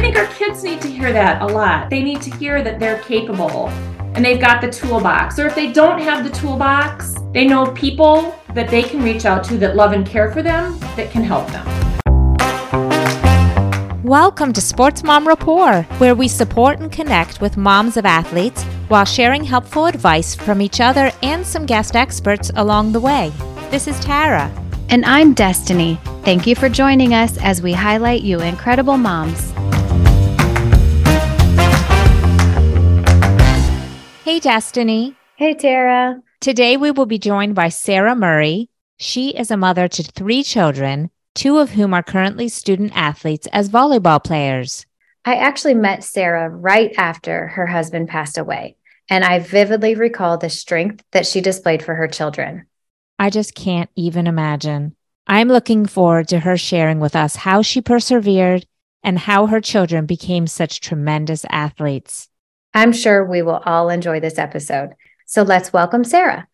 think our kids need to hear that a lot. They need to hear that they're capable and they've got the toolbox. Or if they don't have the toolbox, they know people that they can reach out to that love and care for them that can help them. Welcome to Sports Mom Rapport, where we support and connect with moms of athletes while sharing helpful advice from each other and some guest experts along the way. This is Tara. And I'm Destiny. Thank you for joining us as we highlight you incredible moms. Hey, Destiny. Hey, Tara. Today we will be joined by Sarah Murray. She is a mother to three children two of whom are currently student athletes as volleyball players. I actually met Sarah right after her husband passed away, and I vividly recall the strength that she displayed for her children. I just can't even imagine. I'm looking forward to her sharing with us how she persevered and how her children became such tremendous athletes. I'm sure we will all enjoy this episode. So let's welcome Sarah.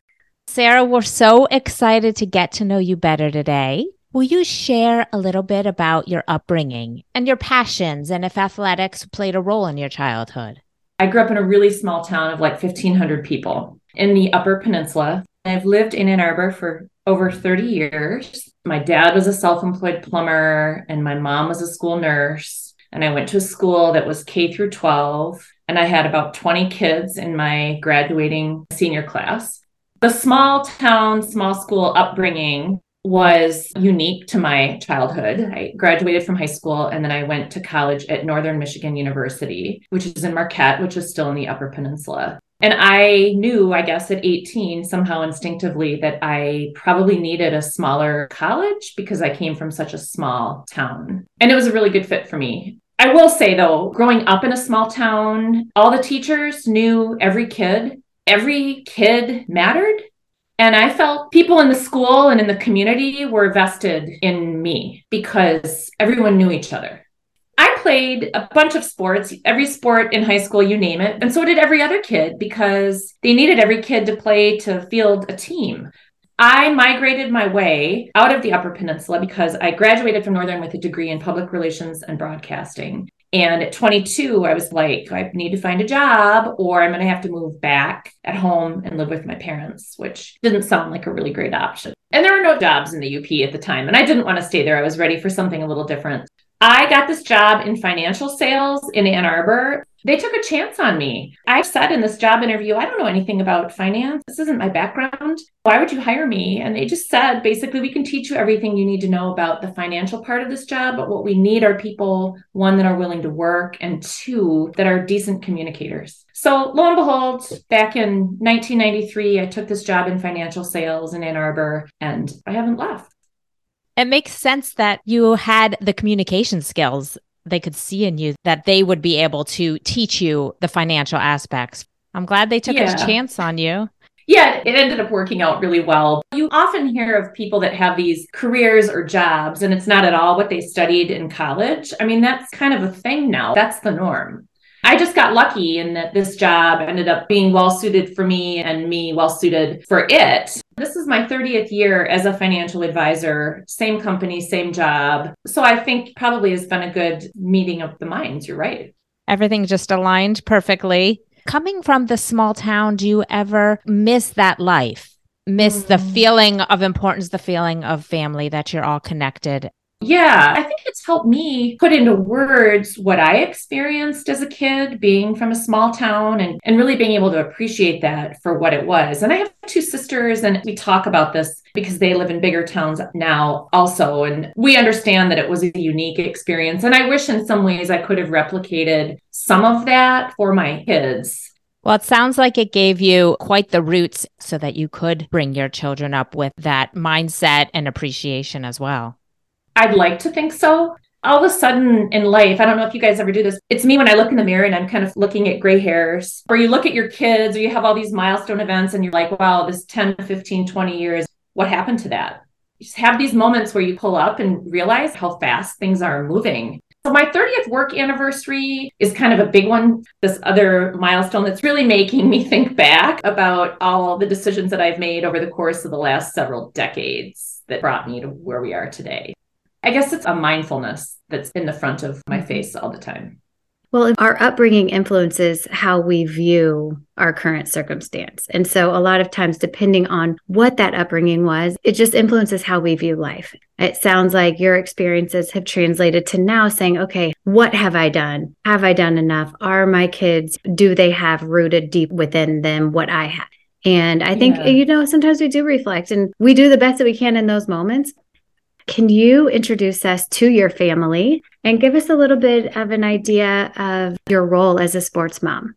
Sarah, we're so excited to get to know you better today. Will you share a little bit about your upbringing and your passions and if athletics played a role in your childhood? I grew up in a really small town of like 1,500 people in the Upper Peninsula. I've lived in Ann Arbor for over 30 years. My dad was a self employed plumber, and my mom was a school nurse. And I went to a school that was K through 12. And I had about 20 kids in my graduating senior class. The small town, small school upbringing was unique to my childhood. I graduated from high school and then I went to college at Northern Michigan University, which is in Marquette, which is still in the Upper Peninsula. And I knew, I guess, at 18, somehow instinctively, that I probably needed a smaller college because I came from such a small town. And it was a really good fit for me. I will say, though, growing up in a small town, all the teachers knew every kid. Every kid mattered and I felt people in the school and in the community were vested in me because everyone knew each other. I played a bunch of sports, every sport in high school, you name it. And so did every other kid because they needed every kid to play to field a team. I migrated my way out of the Upper Peninsula because I graduated from Northern with a degree in public relations and broadcasting. And at 22, I was like, I need to find a job or I'm going to have to move back at home and live with my parents, which didn't sound like a really great option. And there were no jobs in the UP at the time. And I didn't want to stay there. I was ready for something a little different. I got this job in financial sales in Ann Arbor they took a chance on me. I said in this job interview, I don't know anything about finance. This isn't my background. Why would you hire me? And they just said, basically, we can teach you everything you need to know about the financial part of this job. But what we need are people, one, that are willing to work, and two, that are decent communicators. So lo and behold, back in 1993, I took this job in financial sales in Ann Arbor, and I haven't left. It makes sense that you had the communication skills they could see in you that they would be able to teach you the financial aspects. I'm glad they took yeah. a chance on you. Yeah, it ended up working out really well. You often hear of people that have these careers or jobs, and it's not at all what they studied in college. I mean, that's kind of a thing now. That's the norm. I just got lucky in that this job ended up being well suited for me and me well suited for it. This is my 30th year as a financial advisor, same company, same job. So I think probably has been a good meeting of the minds. You're right. Everything just aligned perfectly. Coming from the small town, do you ever miss that life? Miss mm-hmm. the mm. feeling of importance, the feeling of family that you're all connected? Yeah, I think it's helped me put into words what I experienced as a kid being from a small town and, and really being able to appreciate that for what it was. And I have two sisters, and we talk about this because they live in bigger towns now also. And we understand that it was a unique experience. And I wish in some ways I could have replicated some of that for my kids. Well, it sounds like it gave you quite the roots so that you could bring your children up with that mindset and appreciation as well. I'd like to think so. All of a sudden in life, I don't know if you guys ever do this. It's me when I look in the mirror and I'm kind of looking at gray hairs, or you look at your kids, or you have all these milestone events and you're like, wow, this 10, 15, 20 years, what happened to that? You just have these moments where you pull up and realize how fast things are moving. So my 30th work anniversary is kind of a big one. This other milestone that's really making me think back about all the decisions that I've made over the course of the last several decades that brought me to where we are today. I guess it's a mindfulness that's in the front of my mm-hmm. face all the time. Well, our upbringing influences how we view our current circumstance. And so, a lot of times, depending on what that upbringing was, it just influences how we view life. It sounds like your experiences have translated to now saying, okay, what have I done? Have I done enough? Are my kids, do they have rooted deep within them what I have? And I think, yeah. you know, sometimes we do reflect and we do the best that we can in those moments. Can you introduce us to your family and give us a little bit of an idea of your role as a sports mom?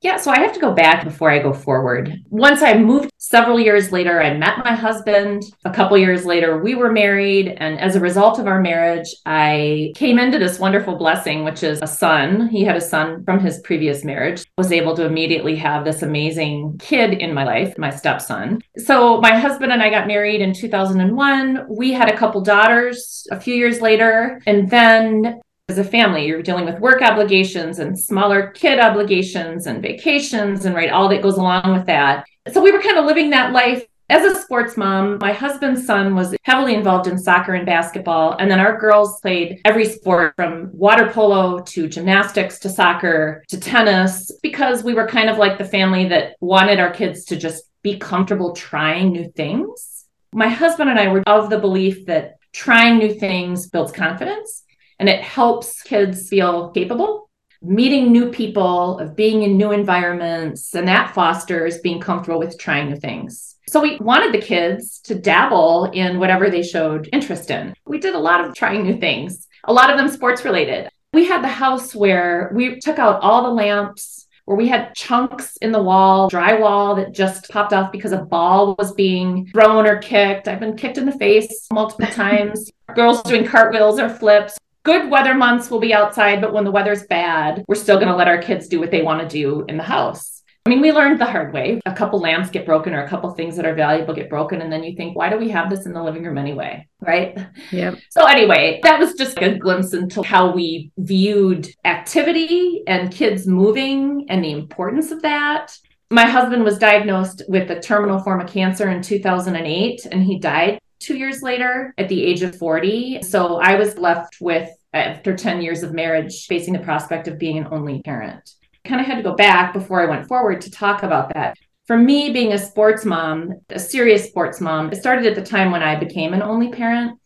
Yeah, so I have to go back before I go forward. Once I moved several years later, I met my husband. A couple years later, we were married. And as a result of our marriage, I came into this wonderful blessing, which is a son. He had a son from his previous marriage, was able to immediately have this amazing kid in my life, my stepson. So my husband and I got married in 2001. We had a couple daughters a few years later. And then as a family you're dealing with work obligations and smaller kid obligations and vacations and right all that goes along with that so we were kind of living that life as a sports mom, my husband's son was heavily involved in soccer and basketball. And then our girls played every sport from water polo to gymnastics to soccer to tennis because we were kind of like the family that wanted our kids to just be comfortable trying new things. My husband and I were of the belief that trying new things builds confidence and it helps kids feel capable. Meeting new people of being in new environments and that fosters being comfortable with trying new things. So we wanted the kids to dabble in whatever they showed interest in. We did a lot of trying new things a lot of them sports related. We had the house where we took out all the lamps where we had chunks in the wall, drywall that just popped off because a ball was being thrown or kicked. I've been kicked in the face multiple times. Girls doing cartwheels or flips good weather months we'll be outside, but when the weather's bad, we're still going to let our kids do what they want to do in the house. I mean, we learned the hard way. A couple lamps get broken or a couple things that are valuable get broken. And then you think, why do we have this in the living room anyway? Right. Yep. So, anyway, that was just a glimpse into how we viewed activity and kids moving and the importance of that. My husband was diagnosed with a terminal form of cancer in 2008, and he died two years later at the age of 40. So I was left with after 10 years of marriage, facing the prospect of being an only parent. Kind of had to go back before I went forward to talk about that. For me, being a sports mom, a serious sports mom, it started at the time when I became an only parent.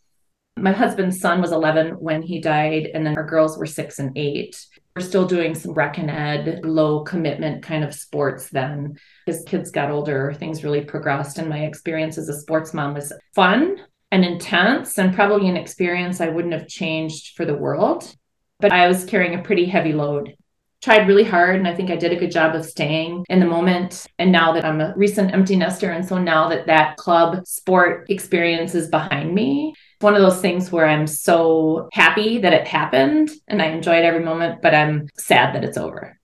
My husband's son was 11 when he died, and then our girls were six and eight. We're still doing some rec and ed, low commitment kind of sports then. As kids got older, things really progressed, and my experience as a sports mom was fun and intense and probably an experience I wouldn't have changed for the world. But I was carrying a pretty heavy load. Tried really hard, and I think I did a good job of staying in the moment. And now that I'm a recent empty nester, and so now that that club sport experience is behind me, one of those things where I'm so happy that it happened and I enjoyed every moment, but I'm sad that it's over.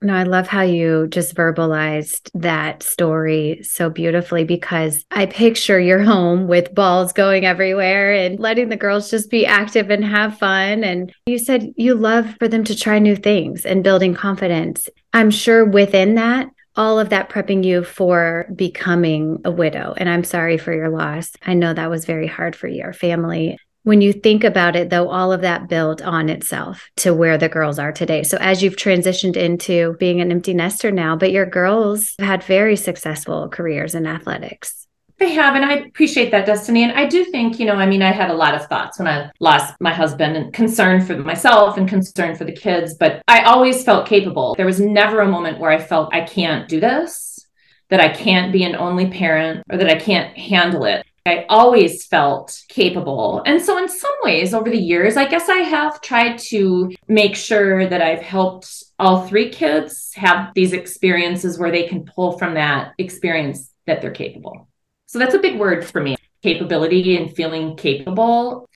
No, I love how you just verbalized that story so beautifully because I picture your home with balls going everywhere and letting the girls just be active and have fun. And you said you love for them to try new things and building confidence. I'm sure within that, all of that prepping you for becoming a widow. And I'm sorry for your loss. I know that was very hard for your family when you think about it, though, all of that built on itself to where the girls are today. So, as you've transitioned into being an empty nester now, but your girls had very successful careers in athletics. They have, and I appreciate that, Destiny. And I do think, you know, I mean, I had a lot of thoughts when I lost my husband and concern for myself and concern for the kids, but I always felt capable. There was never a moment where I felt I can't do this, that I can't be an only parent, or that I can't handle it. I always felt capable. And so, in some ways, over the years, I guess I have tried to make sure that I've helped all three kids have these experiences where they can pull from that experience that they're capable. So, that's a big word for me capability and feeling capable.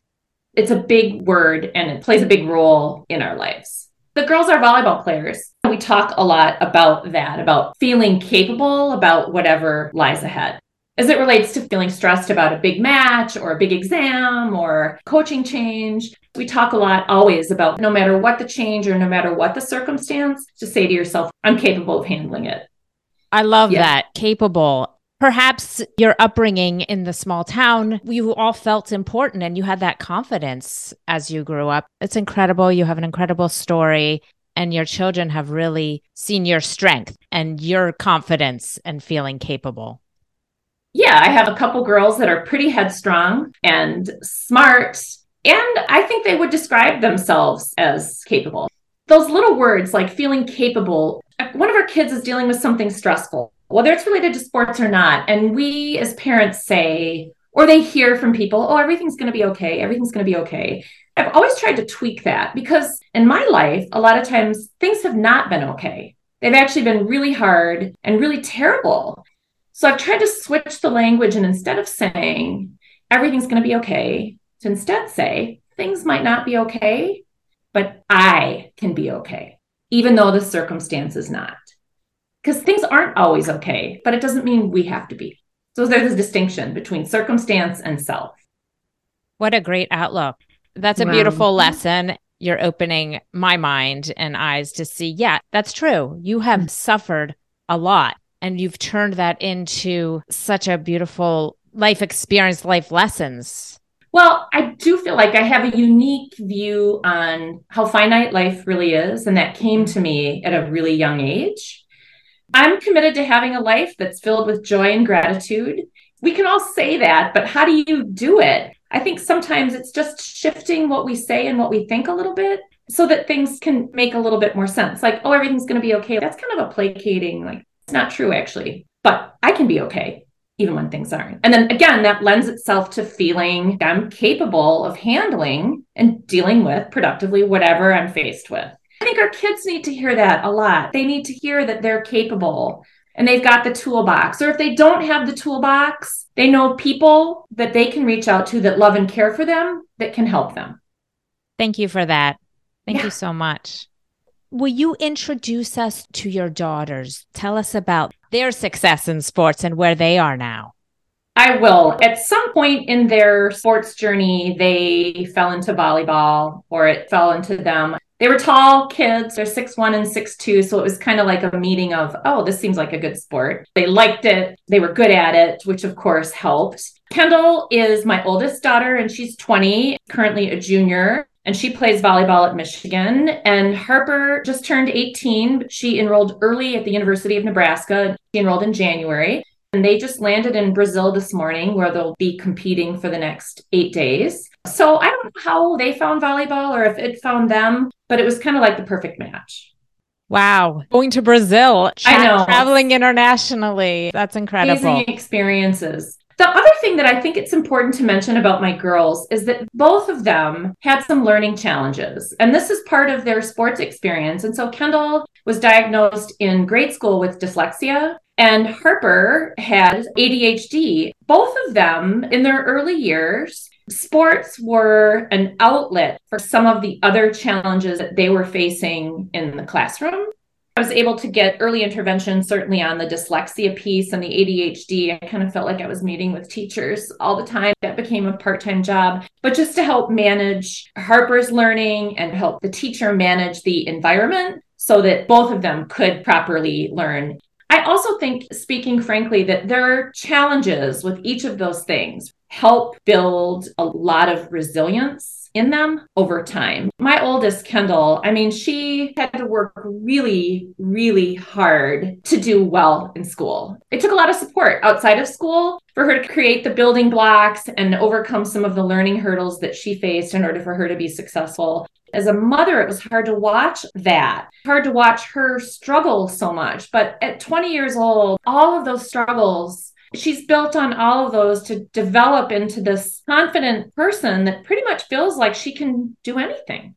It's a big word and it plays a big role in our lives. The girls are volleyball players. We talk a lot about that, about feeling capable about whatever lies ahead as it relates to feeling stressed about a big match or a big exam or coaching change. We talk a lot always about no matter what the change or no matter what the circumstance, just say to yourself, I'm capable of handling it. I love yeah. that. Capable. perhaps your upbringing in the small town, you all felt important and you had that confidence as you grew up. It's incredible. You have an incredible story, and your children have really seen your strength and your confidence and feeling capable. Yeah, I have a couple girls that are pretty headstrong and smart, and I think they would describe themselves as capable. Those little words like feeling capable, one of our kids is dealing with something stressful whether it's related to sports or not. And we as parents say, or they hear from people, oh, everything's going to be okay. Everything's going to be okay. I've always tried to tweak that because in my life, a lot of times things have not been okay. They've actually been really hard and really terrible. So I've tried to switch the language and instead of saying everything's going to be okay, to instead say things might not be okay, but I can be okay, even though the circumstance is not because things aren't always okay, but it doesn't mean we have to be. So there's a distinction between circumstance and self. What a great outlook. That's a wow. beautiful lesson. You're opening my mind and eyes to see, yeah, that's true. You have suffered a lot and you've turned that into such a beautiful life experience, life lessons. Well, I do feel like I have a unique view on how finite life really is. And that came to me at a really young age. I'm committed to having a life that's filled with joy and gratitude. We can all say that, but how do you do it? I think sometimes it's just shifting what we say and what we think a little bit so that things can make a little bit more sense. Like, oh, everything's going to be okay. That's kind of a placating, like, it's not true actually, but I can be okay even when things aren't. And then again, that lends itself to feeling I'm capable of handling and dealing with productively whatever I'm faced with. I think our kids need to hear that a lot. They need to hear that they're capable and they've got the toolbox. Or if they don't have the toolbox, they know people that they can reach out to that love and care for them that can help them. Thank you for that. Thank yeah. you so much. Will you introduce us to your daughters? Tell us about their success in sports and where they are now. I will. At some point in their sports journey, they fell into volleyball or it fell into them they were tall kids. They're six one and six two, so it was kind of like a meeting of, oh, this seems like a good sport. They liked it. They were good at it, which of course helped. Kendall is my oldest daughter, and she's 20, currently a junior and she plays volleyball at Michigan. And Harper just turned 18. She enrolled early at the University of Nebraska. She enrolled in January. And they just landed in Brazil this morning where they'll be competing for the next eight days. So I don't know how they found volleyball or if it found them, but it was kind of like the perfect match. Wow. Going to Brazil, tra- I know. traveling internationally. That's incredible. Amazing experiences. The other thing that I think it's important to mention about my girls is that both of them had some learning challenges, and this is part of their sports experience. And so Kendall was diagnosed in grade school with dyslexia, and Harper had ADHD. Both of them in their early years sports were an outlet for some of the other challenges that they were facing in the classroom. I was able to get early intervention, certainly on the dyslexia piece and the ADHD. I kind of felt like I was meeting with teachers all the time. That became a part time job, but just to help manage Harper's learning and help the teacher manage the environment so that both of them could properly learn. I also think, speaking frankly, that there are challenges with each of those things help build a lot of resilience in them over time. My oldest, Kendall, I mean, she had to work really, really hard to do well in school. It took a lot of support outside of school for her to create the building blocks and overcome some of the learning hurdles that she faced in order for her to be successful. As a mother, it was hard to watch that, hard to watch her struggle so much. But at 20 years old, all of those struggles she's built on all of those to develop into this confident person that pretty much feels like she can do anything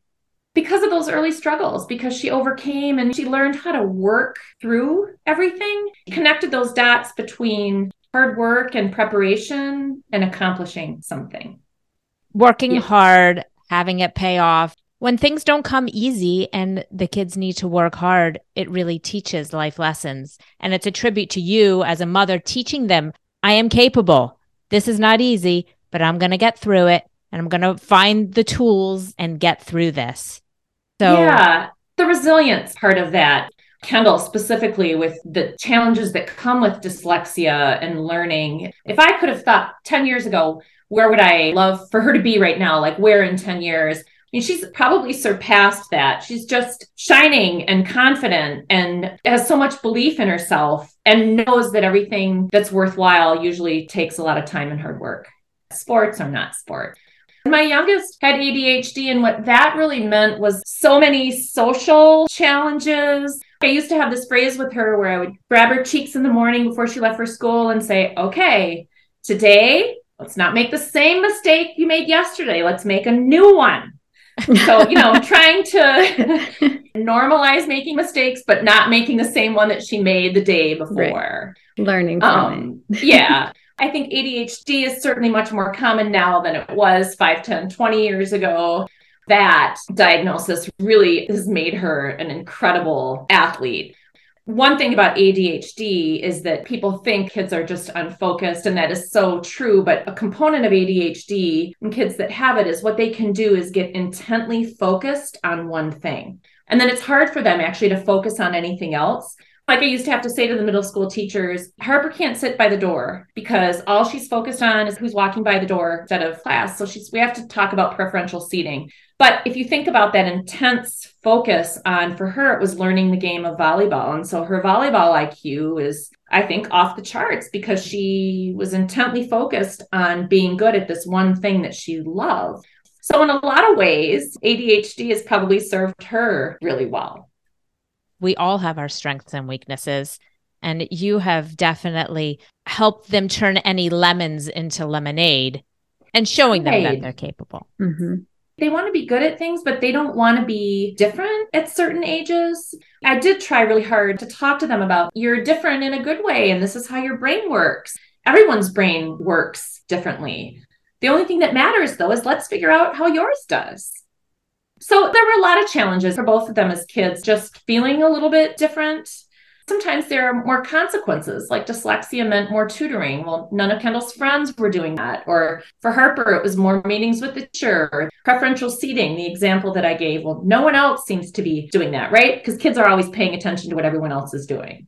because of those early struggles because she overcame and she learned how to work through everything connected those dots between hard work and preparation and accomplishing something working yeah. hard having it pay off when things don't come easy and the kids need to work hard, it really teaches life lessons. And it's a tribute to you as a mother teaching them, I am capable. This is not easy, but I'm going to get through it and I'm going to find the tools and get through this. So, yeah, the resilience part of that. Kendall specifically with the challenges that come with dyslexia and learning. If I could have thought 10 years ago, where would I love for her to be right now? Like, where in 10 years? I mean, she's probably surpassed that. She's just shining and confident and has so much belief in herself and knows that everything that's worthwhile usually takes a lot of time and hard work. Sports are not sport. My youngest had ADHD, and what that really meant was so many social challenges. I used to have this phrase with her where I would grab her cheeks in the morning before she left for school and say, Okay, today, let's not make the same mistake you made yesterday. Let's make a new one. So, you know, trying to normalize making mistakes, but not making the same one that she made the day before. Right. Learning from um, it. yeah. I think ADHD is certainly much more common now than it was 5, 10, 20 years ago. That diagnosis really has made her an incredible athlete. One thing about ADHD is that people think kids are just unfocused, and that is so true. But a component of ADHD in kids that have it is what they can do is get intently focused on one thing. And then it's hard for them actually to focus on anything else like I used to have to say to the middle school teachers, Harper can't sit by the door because all she's focused on is who's walking by the door instead of class. So she's we have to talk about preferential seating. But if you think about that intense focus on for her, it was learning the game of volleyball. And so her volleyball IQ is, I think, off the charts because she was intently focused on being good at this one thing that she loved. So, in a lot of ways, ADHD has probably served her really well we all have our strengths and weaknesses. And you have definitely helped them turn any lemons into lemonade and showing them that they're capable. Mm-hmm. They want to be good at things, but they don't want to be different at certain ages. I did try really hard to talk to them about you're different in a good way, and this is how your brain works. Everyone's brain works differently. The only thing that matters, though, is let's figure out how yours does. So there were a lot of challenges for both of them as kids, just feeling a little bit different. Sometimes there are more consequences, like dyslexia meant more tutoring. Well, none of Kendall's friends were doing that. Or for Harper, it was more meetings with the teacher, preferential seating, the example that I gave. Well, no one else seems to be doing that, right? Because kids are always paying attention to what everyone else is doing.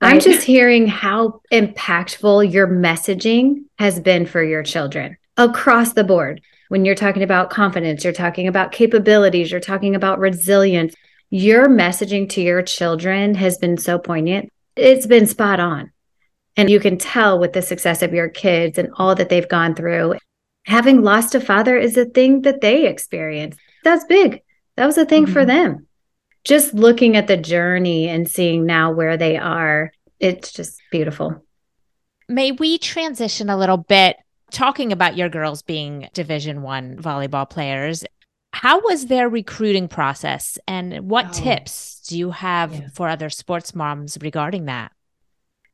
Right? I'm just hearing how impactful your messaging has been for your children across the board when you're talking about confidence, you're talking about capabilities, you're talking about resilience. Your messaging to your children has been so poignant. It's been spot on. And you can tell with the success of your kids and all that they've gone through. Having lost a father is a thing that they experience. That's big. That was a thing mm-hmm. for them. Just looking at the journey and seeing now where they are, it's just beautiful. May we transition a little bit talking about your girls being division 1 volleyball players how was their recruiting process and what oh, tips do you have yeah. for other sports moms regarding that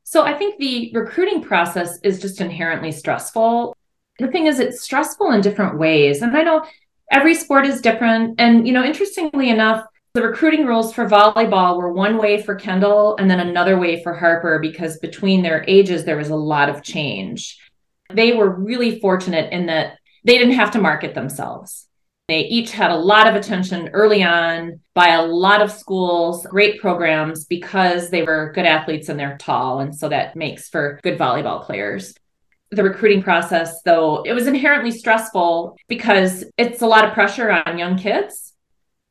so i think the recruiting process is just inherently stressful the thing is it's stressful in different ways and i know every sport is different and you know interestingly enough the recruiting rules for volleyball were one way for Kendall and then another way for Harper because between their ages there was a lot of change. They were really fortunate in that they didn't have to market themselves. They each had a lot of attention early on by a lot of schools, great programs because they were good athletes and they're tall. And so that makes for good volleyball players. The recruiting process, though, it was inherently stressful because it's a lot of pressure on young kids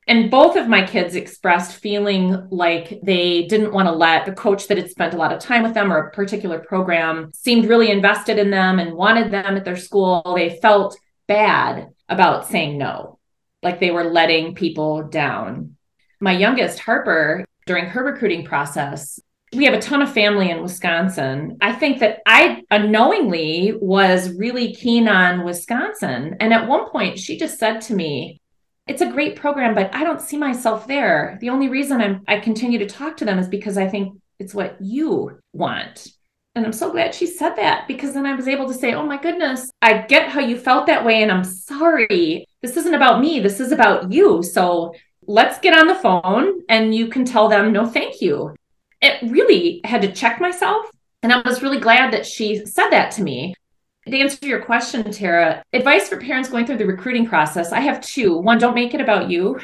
and both of my kids expressed feeling like they didn't want to let the coach that had spent a lot of time with them or a particular program seemed really invested in them and wanted them at their school. They felt bad about saying no, like they were letting people down. My youngest, Harper, during her recruiting process, we have a ton of family in Wisconsin. I think that I unknowingly was really keen on Wisconsin. And at one point, she just said to me, it's a great program, but I don't see myself there. The only reason I'm I continue to talk to them is because I think it's what you want. And I'm so glad she said that because then I was able to say, oh my goodness, I get how you felt that way. And I'm sorry. This isn't about me. This is about you. So let's get on the phone and you can tell them, no, thank you. It really had to check myself. And I was really glad that she said that to me to answer your question, Tara, advice for parents going through the recruiting process I have two. One, don't make it about you.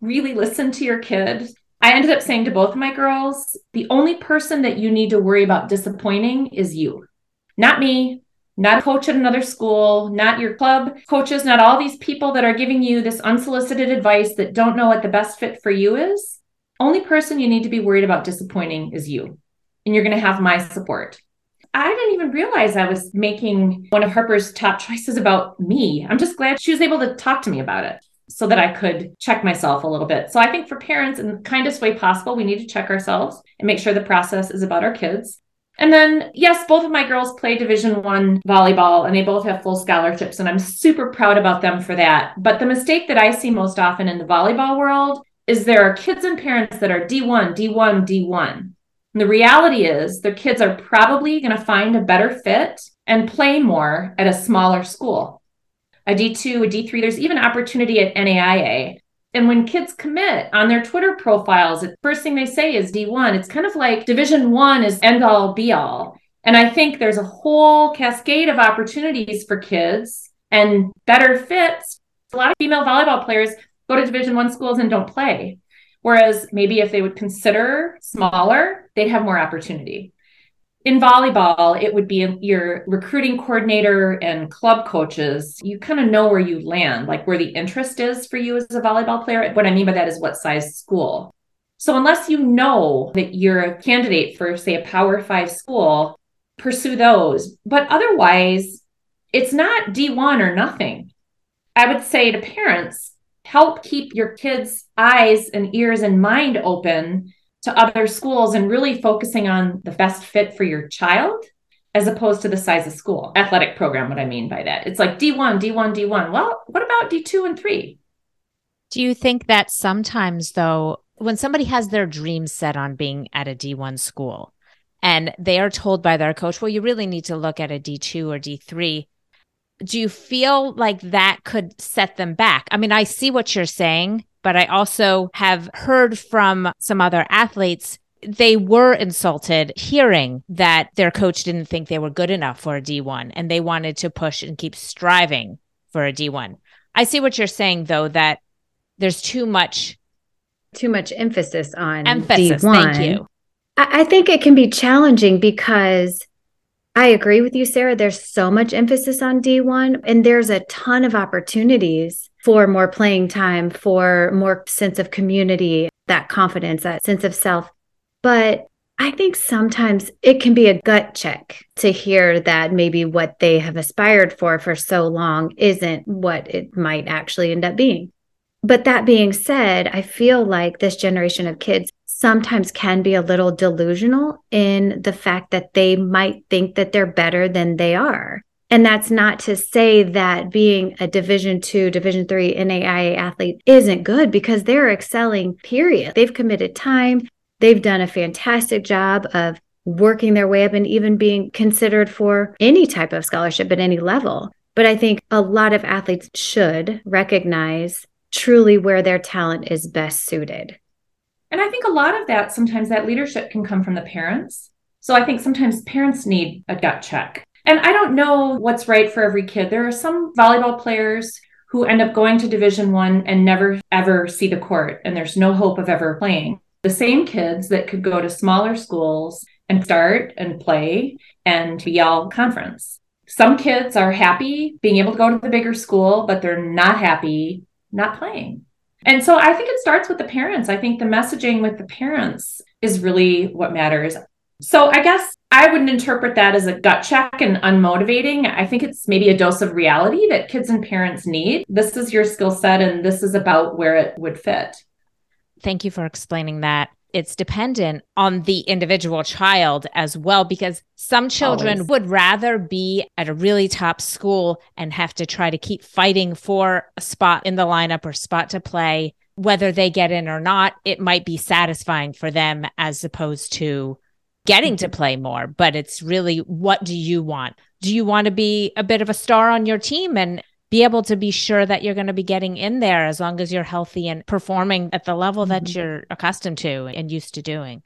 Really listen to your kid. I ended up saying to both of my girls, the only person that you need to worry about disappointing is you, not me, not a coach at another school, not your club coaches, not all these people that are giving you this unsolicited advice that don't know what the best fit for you is. Only person you need to be worried about disappointing is you. And you're going to have my support. I didn't even realize I was making one of Harper's top choices about me. I'm just glad she was able to talk to me about it so that I could check myself a little bit. So I think for parents, in the kindest way possible, we need to check ourselves and make sure the process is about our kids. And then, yes, both of my girls play Division One volleyball, and they both have full scholarships, and I'm super proud about them for that. But the mistake that I see most often in the volleyball world is there are kids and parents that are D1, D1, D1. And the reality is their kids are probably going to find a better fit and play more at a smaller school. A D2, a D3, there's even opportunity at NAIA. And when kids commit on their Twitter profiles, the first thing they say is D1. It's kind of like Division One is end all be all. And I think there's a whole cascade of opportunities for kids and better fits. A lot of female volleyball players go to Division One schools and don't play. Whereas maybe if they would consider smaller, they'd have more opportunity. In volleyball, it would be your recruiting coordinator and club coaches. You kind of know where you land, like where the interest is for you as a volleyball player. What I mean by that is what size school. So, unless you know that you're a candidate for, say, a Power Five school, pursue those. But otherwise, it's not D1 or nothing. I would say to parents, help keep your kids' eyes and ears and mind open to other schools and really focusing on the best fit for your child as opposed to the size of school athletic program what i mean by that. It's like d1 d1 d1 well what about d2 and 3 do you think that sometimes though when somebody has their dreams set on being at a d1 school and they are told by their coach well you really need to look at a d2 or d3 do you feel like that could set them back? I mean, I see what you're saying, but I also have heard from some other athletes they were insulted hearing that their coach didn't think they were good enough for a D1 and they wanted to push and keep striving for a D1. I see what you're saying though that there's too much too much emphasis on emphasis. D1. Thank you. I think it can be challenging because I agree with you, Sarah. There's so much emphasis on D1, and there's a ton of opportunities for more playing time, for more sense of community, that confidence, that sense of self. But I think sometimes it can be a gut check to hear that maybe what they have aspired for for so long isn't what it might actually end up being. But that being said, I feel like this generation of kids sometimes can be a little delusional in the fact that they might think that they're better than they are. And that's not to say that being a division 2, division 3 NAIA athlete isn't good because they're excelling period. They've committed time, they've done a fantastic job of working their way up and even being considered for any type of scholarship at any level. But I think a lot of athletes should recognize truly where their talent is best suited. And I think a lot of that sometimes that leadership can come from the parents. So I think sometimes parents need a gut check. And I don't know what's right for every kid. There are some volleyball players who end up going to division 1 and never ever see the court and there's no hope of ever playing. The same kids that could go to smaller schools and start and play and be all conference. Some kids are happy being able to go to the bigger school, but they're not happy not playing. And so I think it starts with the parents. I think the messaging with the parents is really what matters. So I guess I wouldn't interpret that as a gut check and unmotivating. I think it's maybe a dose of reality that kids and parents need. This is your skill set and this is about where it would fit. Thank you for explaining that it's dependent on the individual child as well because some children Always. would rather be at a really top school and have to try to keep fighting for a spot in the lineup or spot to play whether they get in or not it might be satisfying for them as opposed to getting to mm-hmm. play more but it's really what do you want do you want to be a bit of a star on your team and be able to be sure that you're going to be getting in there as long as you're healthy and performing at the level that mm-hmm. you're accustomed to and used to doing.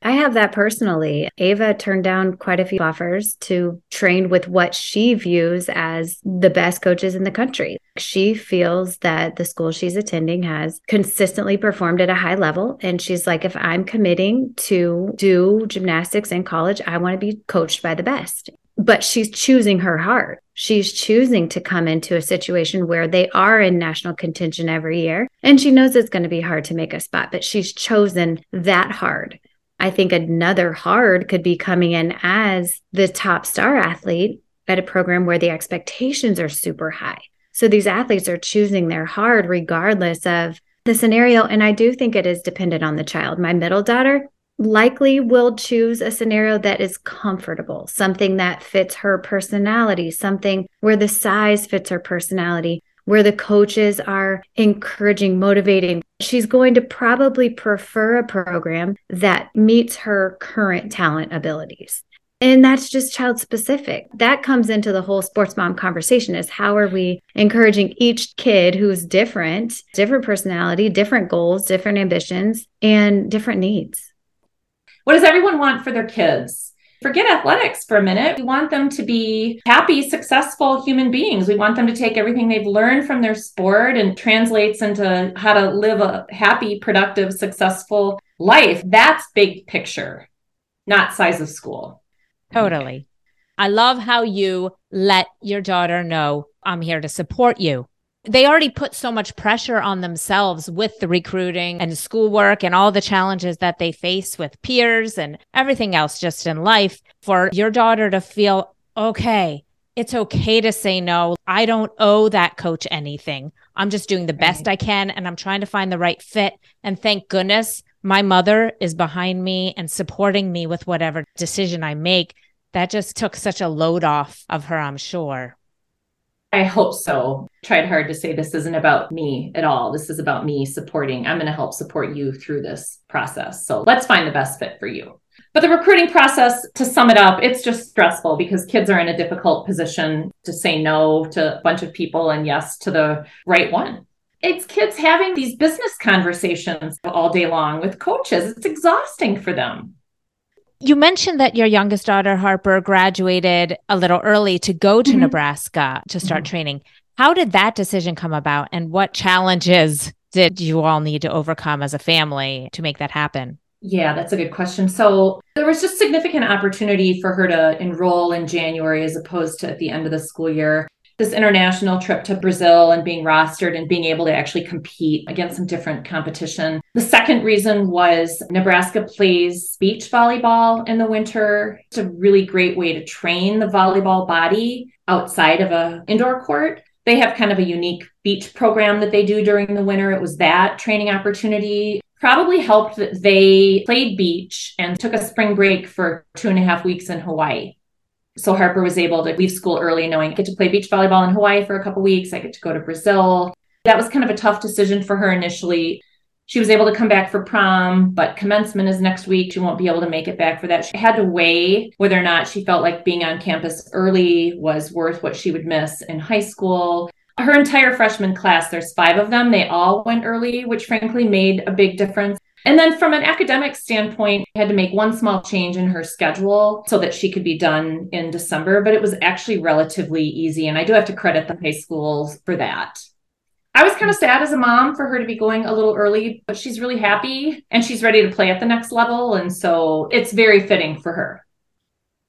I have that personally. Ava turned down quite a few offers to train with what she views as the best coaches in the country. She feels that the school she's attending has consistently performed at a high level. And she's like, if I'm committing to do gymnastics in college, I want to be coached by the best. But she's choosing her heart. She's choosing to come into a situation where they are in national contention every year. And she knows it's going to be hard to make a spot, but she's chosen that hard. I think another hard could be coming in as the top star athlete at a program where the expectations are super high. So these athletes are choosing their hard regardless of the scenario. And I do think it is dependent on the child. My middle daughter likely will choose a scenario that is comfortable, something that fits her personality, something where the size fits her personality where the coaches are encouraging, motivating. She's going to probably prefer a program that meets her current talent abilities. And that's just child specific. That comes into the whole sports mom conversation is how are we encouraging each kid who's different, different personality, different goals, different ambitions, and different needs. What does everyone want for their kids? forget athletics for a minute. We want them to be happy, successful human beings. We want them to take everything they've learned from their sport and translates into how to live a happy, productive, successful life. That's big picture, not size of school. Totally. I love how you let your daughter know I'm here to support you they already put so much pressure on themselves with the recruiting and schoolwork and all the challenges that they face with peers and everything else just in life for your daughter to feel okay it's okay to say no. I don't owe that coach anything. I'm just doing the best right. i can and i'm trying to find the right fit. And thank goodness my mother is behind me and supporting me with whatever decision i make. That just took such a load off of her i'm sure I hope so. Tried hard to say this isn't about me at all. This is about me supporting. I'm going to help support you through this process. So let's find the best fit for you. But the recruiting process, to sum it up, it's just stressful because kids are in a difficult position to say no to a bunch of people and yes to the right one. It's kids having these business conversations all day long with coaches. It's exhausting for them. You mentioned that your youngest daughter, Harper, graduated a little early to go to mm-hmm. Nebraska to start mm-hmm. training. How did that decision come about and what challenges did you all need to overcome as a family to make that happen? Yeah, that's a good question. So there was just significant opportunity for her to enroll in January as opposed to at the end of the school year this international trip to Brazil and being rostered and being able to actually compete against some different competition. The second reason was Nebraska plays beach volleyball in the winter. It's a really great way to train the volleyball body outside of a indoor court. They have kind of a unique beach program that they do during the winter. It was that training opportunity probably helped that they played beach and took a spring break for two and a half weeks in Hawaii. So Harper was able to leave school early, knowing I get to play beach volleyball in Hawaii for a couple weeks. I get to go to Brazil. That was kind of a tough decision for her initially. She was able to come back for prom, but commencement is next week. She won't be able to make it back for that. She had to weigh whether or not she felt like being on campus early was worth what she would miss in high school. Her entire freshman class, there's five of them, they all went early, which frankly made a big difference. And then from an academic standpoint, I had to make one small change in her schedule so that she could be done in December, but it was actually relatively easy. And I do have to credit the high schools for that. I was kind of sad as a mom for her to be going a little early, but she's really happy and she's ready to play at the next level. And so it's very fitting for her.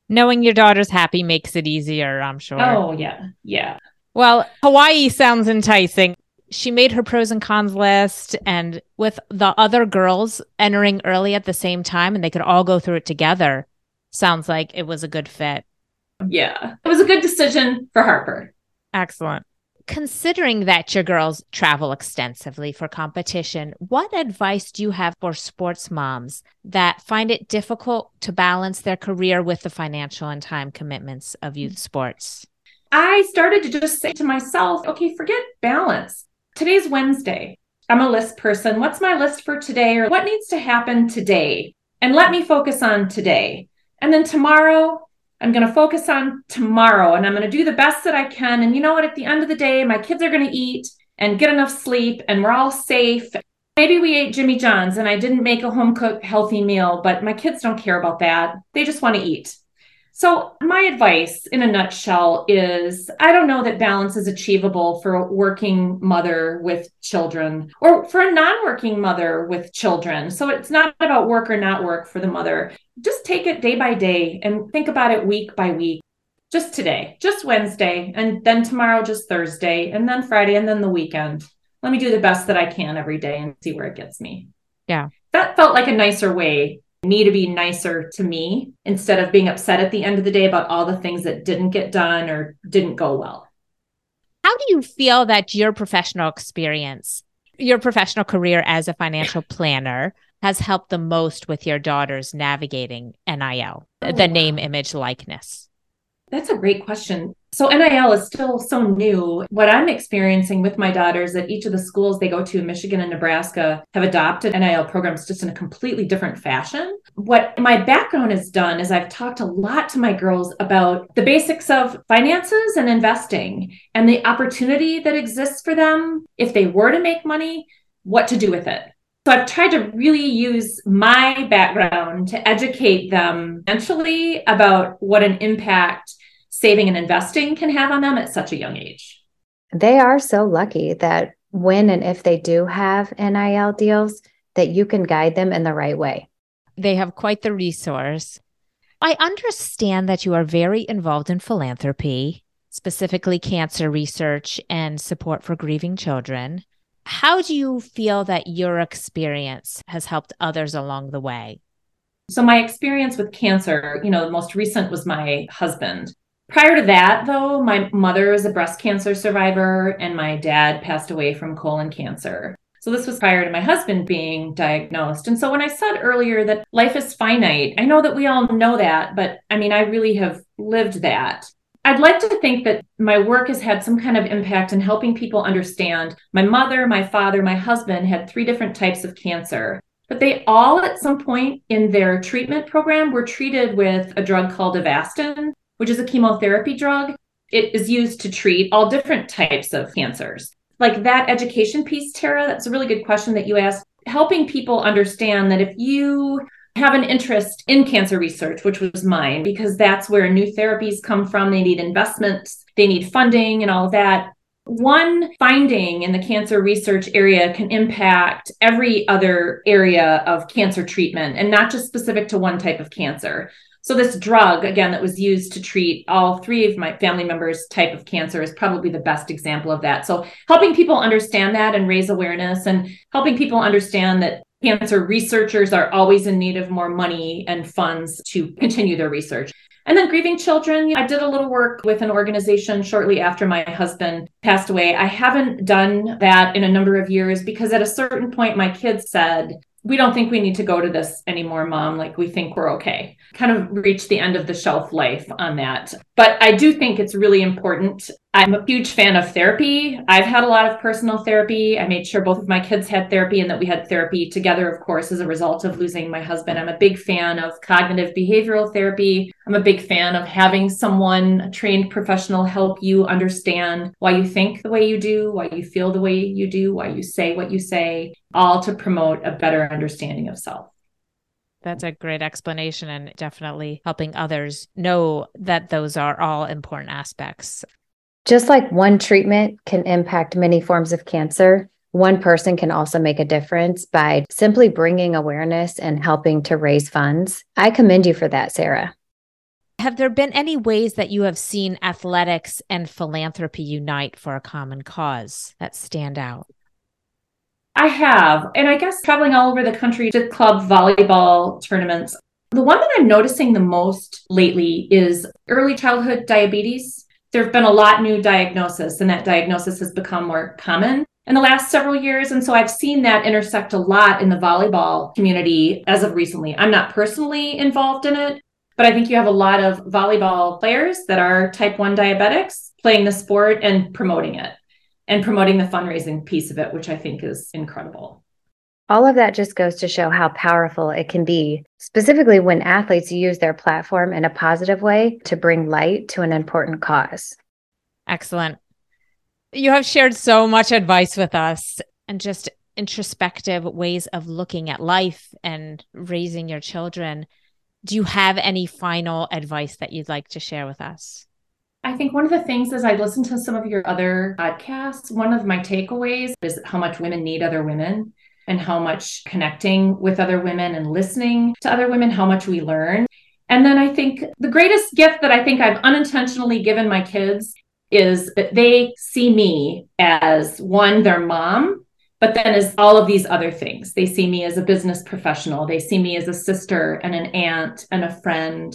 Knowing your daughter's happy makes it easier, I'm sure. Oh, yeah. Yeah. Well, Hawaii sounds enticing she made her pros and cons list and with the other girls entering early at the same time and they could all go through it together sounds like it was a good fit. Yeah it was a good decision for harper. Excellent. Considering that your girls travel extensively for competition what advice do you have for sports moms that find it difficult to balance their career with the financial and time commitments of youth sports? I started to just say to myself, okay, forget balance Today's Wednesday. I'm a list person. What's my list for today or what needs to happen today? And let me focus on today. And then tomorrow, I'm going to focus on tomorrow and I'm going to do the best that I can. And you know what? At the end of the day, my kids are going to eat and get enough sleep and we're all safe. Maybe we ate Jimmy John's and I didn't make a home cooked healthy meal, but my kids don't care about that. They just want to eat. So, my advice in a nutshell is I don't know that balance is achievable for a working mother with children or for a non working mother with children. So, it's not about work or not work for the mother. Just take it day by day and think about it week by week. Just today, just Wednesday, and then tomorrow, just Thursday, and then Friday, and then the weekend. Let me do the best that I can every day and see where it gets me. Yeah. That felt like a nicer way me to be nicer to me instead of being upset at the end of the day about all the things that didn't get done or didn't go well. How do you feel that your professional experience, your professional career as a financial planner, has helped the most with your daughters navigating NIL, oh, the name, image, likeness? That's a great question. So NIL is still so new. What I'm experiencing with my daughters that each of the schools they go to Michigan and Nebraska have adopted NIL programs just in a completely different fashion. What my background has done is I've talked a lot to my girls about the basics of finances and investing and the opportunity that exists for them if they were to make money, what to do with it. So I've tried to really use my background to educate them mentally about what an impact saving and investing can have on them at such a young age. They are so lucky that when and if they do have NIL deals, that you can guide them in the right way. They have quite the resource. I understand that you are very involved in philanthropy, specifically cancer research and support for grieving children. How do you feel that your experience has helped others along the way? So, my experience with cancer, you know, the most recent was my husband. Prior to that, though, my mother is a breast cancer survivor and my dad passed away from colon cancer. So this was prior to my husband being diagnosed. And so when I said earlier that life is finite, I know that we all know that, but I mean, I really have lived that. I'd like to think that my work has had some kind of impact in helping people understand my mother, my father, my husband had three different types of cancer, but they all at some point in their treatment program were treated with a drug called Avastin, which is a chemotherapy drug. It is used to treat all different types of cancers. Like that education piece, Tara, that's a really good question that you asked. Helping people understand that if you have an interest in cancer research, which was mine, because that's where new therapies come from. They need investments, they need funding, and all that. One finding in the cancer research area can impact every other area of cancer treatment and not just specific to one type of cancer. So this drug, again, that was used to treat all three of my family members' type of cancer is probably the best example of that. So helping people understand that and raise awareness and helping people understand that cancer researchers are always in need of more money and funds to continue their research. And then grieving children, I did a little work with an organization shortly after my husband passed away. I haven't done that in a number of years because at a certain point, my kids said, we don't think we need to go to this anymore, mom. Like, we think we're okay. Kind of reached the end of the shelf life on that. But I do think it's really important I'm a huge fan of therapy. I've had a lot of personal therapy. I made sure both of my kids had therapy and that we had therapy together, of course, as a result of losing my husband. I'm a big fan of cognitive behavioral therapy. I'm a big fan of having someone, a trained professional, help you understand why you think the way you do, why you feel the way you do, why you say what you say, all to promote a better understanding of self. That's a great explanation and definitely helping others know that those are all important aspects just like one treatment can impact many forms of cancer, one person can also make a difference by simply bringing awareness and helping to raise funds. I commend you for that, Sarah. Have there been any ways that you have seen athletics and philanthropy unite for a common cause that stand out? I have. And I guess traveling all over the country to club volleyball tournaments. The one that I'm noticing the most lately is early childhood diabetes there have been a lot new diagnosis and that diagnosis has become more common in the last several years and so i've seen that intersect a lot in the volleyball community as of recently i'm not personally involved in it but i think you have a lot of volleyball players that are type 1 diabetics playing the sport and promoting it and promoting the fundraising piece of it which i think is incredible all of that just goes to show how powerful it can be, specifically when athletes use their platform in a positive way to bring light to an important cause. Excellent. You have shared so much advice with us and just introspective ways of looking at life and raising your children. Do you have any final advice that you'd like to share with us? I think one of the things as I listened to some of your other podcasts, one of my takeaways is how much women need other women and how much connecting with other women and listening to other women, how much we learn. And then I think the greatest gift that I think I've unintentionally given my kids is that they see me as one, their mom, but then as all of these other things. They see me as a business professional, they see me as a sister and an aunt and a friend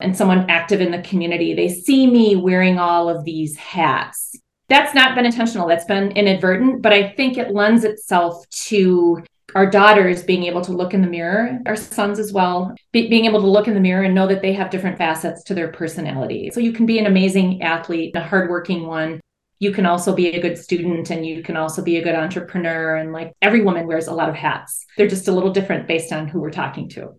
and someone active in the community. They see me wearing all of these hats. That's not been intentional, that's been inadvertent, but I think it lends itself to our daughters being able to look in the mirror, our sons as well, be, being able to look in the mirror and know that they have different facets to their personality. So you can be an amazing athlete, a hardworking one. You can also be a good student and you can also be a good entrepreneur. And like every woman wears a lot of hats. They're just a little different based on who we're talking to.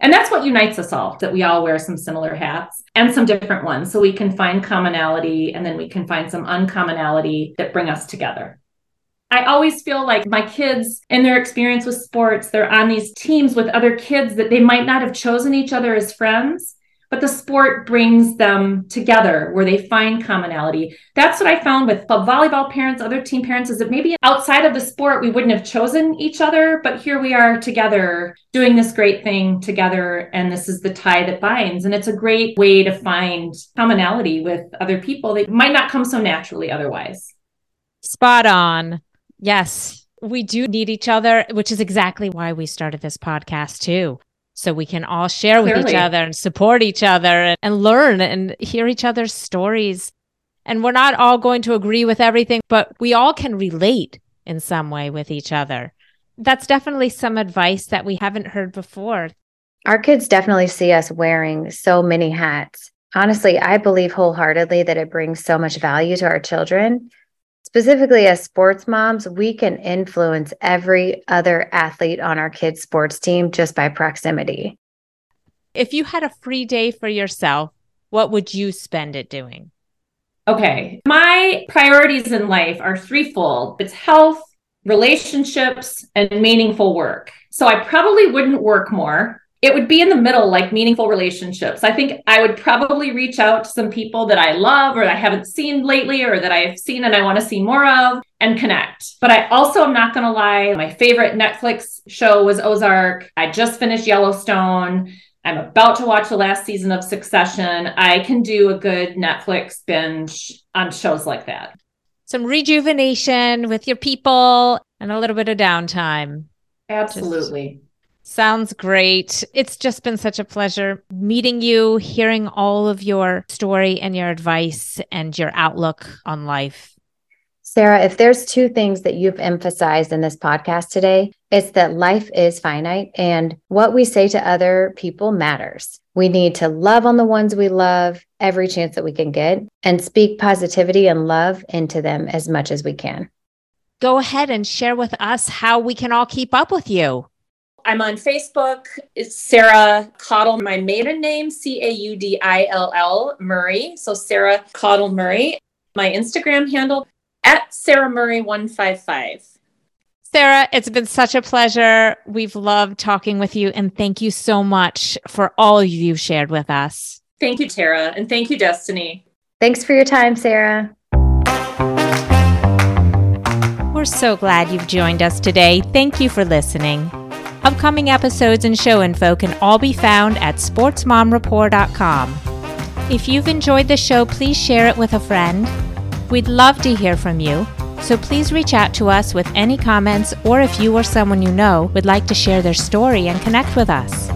And that's what unites us all that we all wear some similar hats and some different ones. So we can find commonality and then we can find some uncommonality that bring us together. I always feel like my kids, in their experience with sports, they're on these teams with other kids that they might not have chosen each other as friends, but the sport brings them together where they find commonality. That's what I found with volleyball parents, other team parents, is that maybe outside of the sport, we wouldn't have chosen each other, but here we are together doing this great thing together. And this is the tie that binds. And it's a great way to find commonality with other people that might not come so naturally otherwise. Spot on. Yes, we do need each other, which is exactly why we started this podcast too so we can all share with Clearly. each other and support each other and, and learn and hear each other's stories. And we're not all going to agree with everything, but we all can relate in some way with each other. That's definitely some advice that we haven't heard before. Our kids definitely see us wearing so many hats. Honestly, I believe wholeheartedly that it brings so much value to our children specifically as sports moms, we can influence every other athlete on our kids' sports team just by proximity. If you had a free day for yourself, what would you spend it doing? Okay. My priorities in life are threefold it's health, relationships, and meaningful work. So I probably wouldn't work more it would be in the middle, like meaningful relationships. I think I would probably reach out to some people that I love or I haven't seen lately or that I've seen and I want to see more of and connect. But I also am not going to lie, my favorite Netflix show was Ozark. I just finished Yellowstone. I'm about to watch the last season of Succession. I can do a good Netflix binge on shows like that. Some rejuvenation with your people and a little bit of downtime. Absolutely. Just- Sounds great. It's just been such a pleasure meeting you, hearing all of your story and your advice and your outlook on life. Sarah, if there's two things that you've emphasized in this podcast today, it's that life is finite and what we say to other people matters. We need to love on the ones we love every chance that we can get and speak positivity and love into them as much as we can. Go ahead and share with us how we can all keep up with you. I'm on Facebook. It's Sarah Caudill, my maiden name, C A U D I L L Murray. So Sarah Caudill Murray. My Instagram handle at Sarah Murray 155. Sarah, it's been such a pleasure. We've loved talking with you, and thank you so much for all you've shared with us. Thank you, Tara, and thank you, Destiny. Thanks for your time, Sarah. We're so glad you've joined us today. Thank you for listening. Upcoming episodes and show info can all be found at sportsmomrapport.com. If you've enjoyed the show, please share it with a friend. We'd love to hear from you, so please reach out to us with any comments or if you or someone you know would like to share their story and connect with us.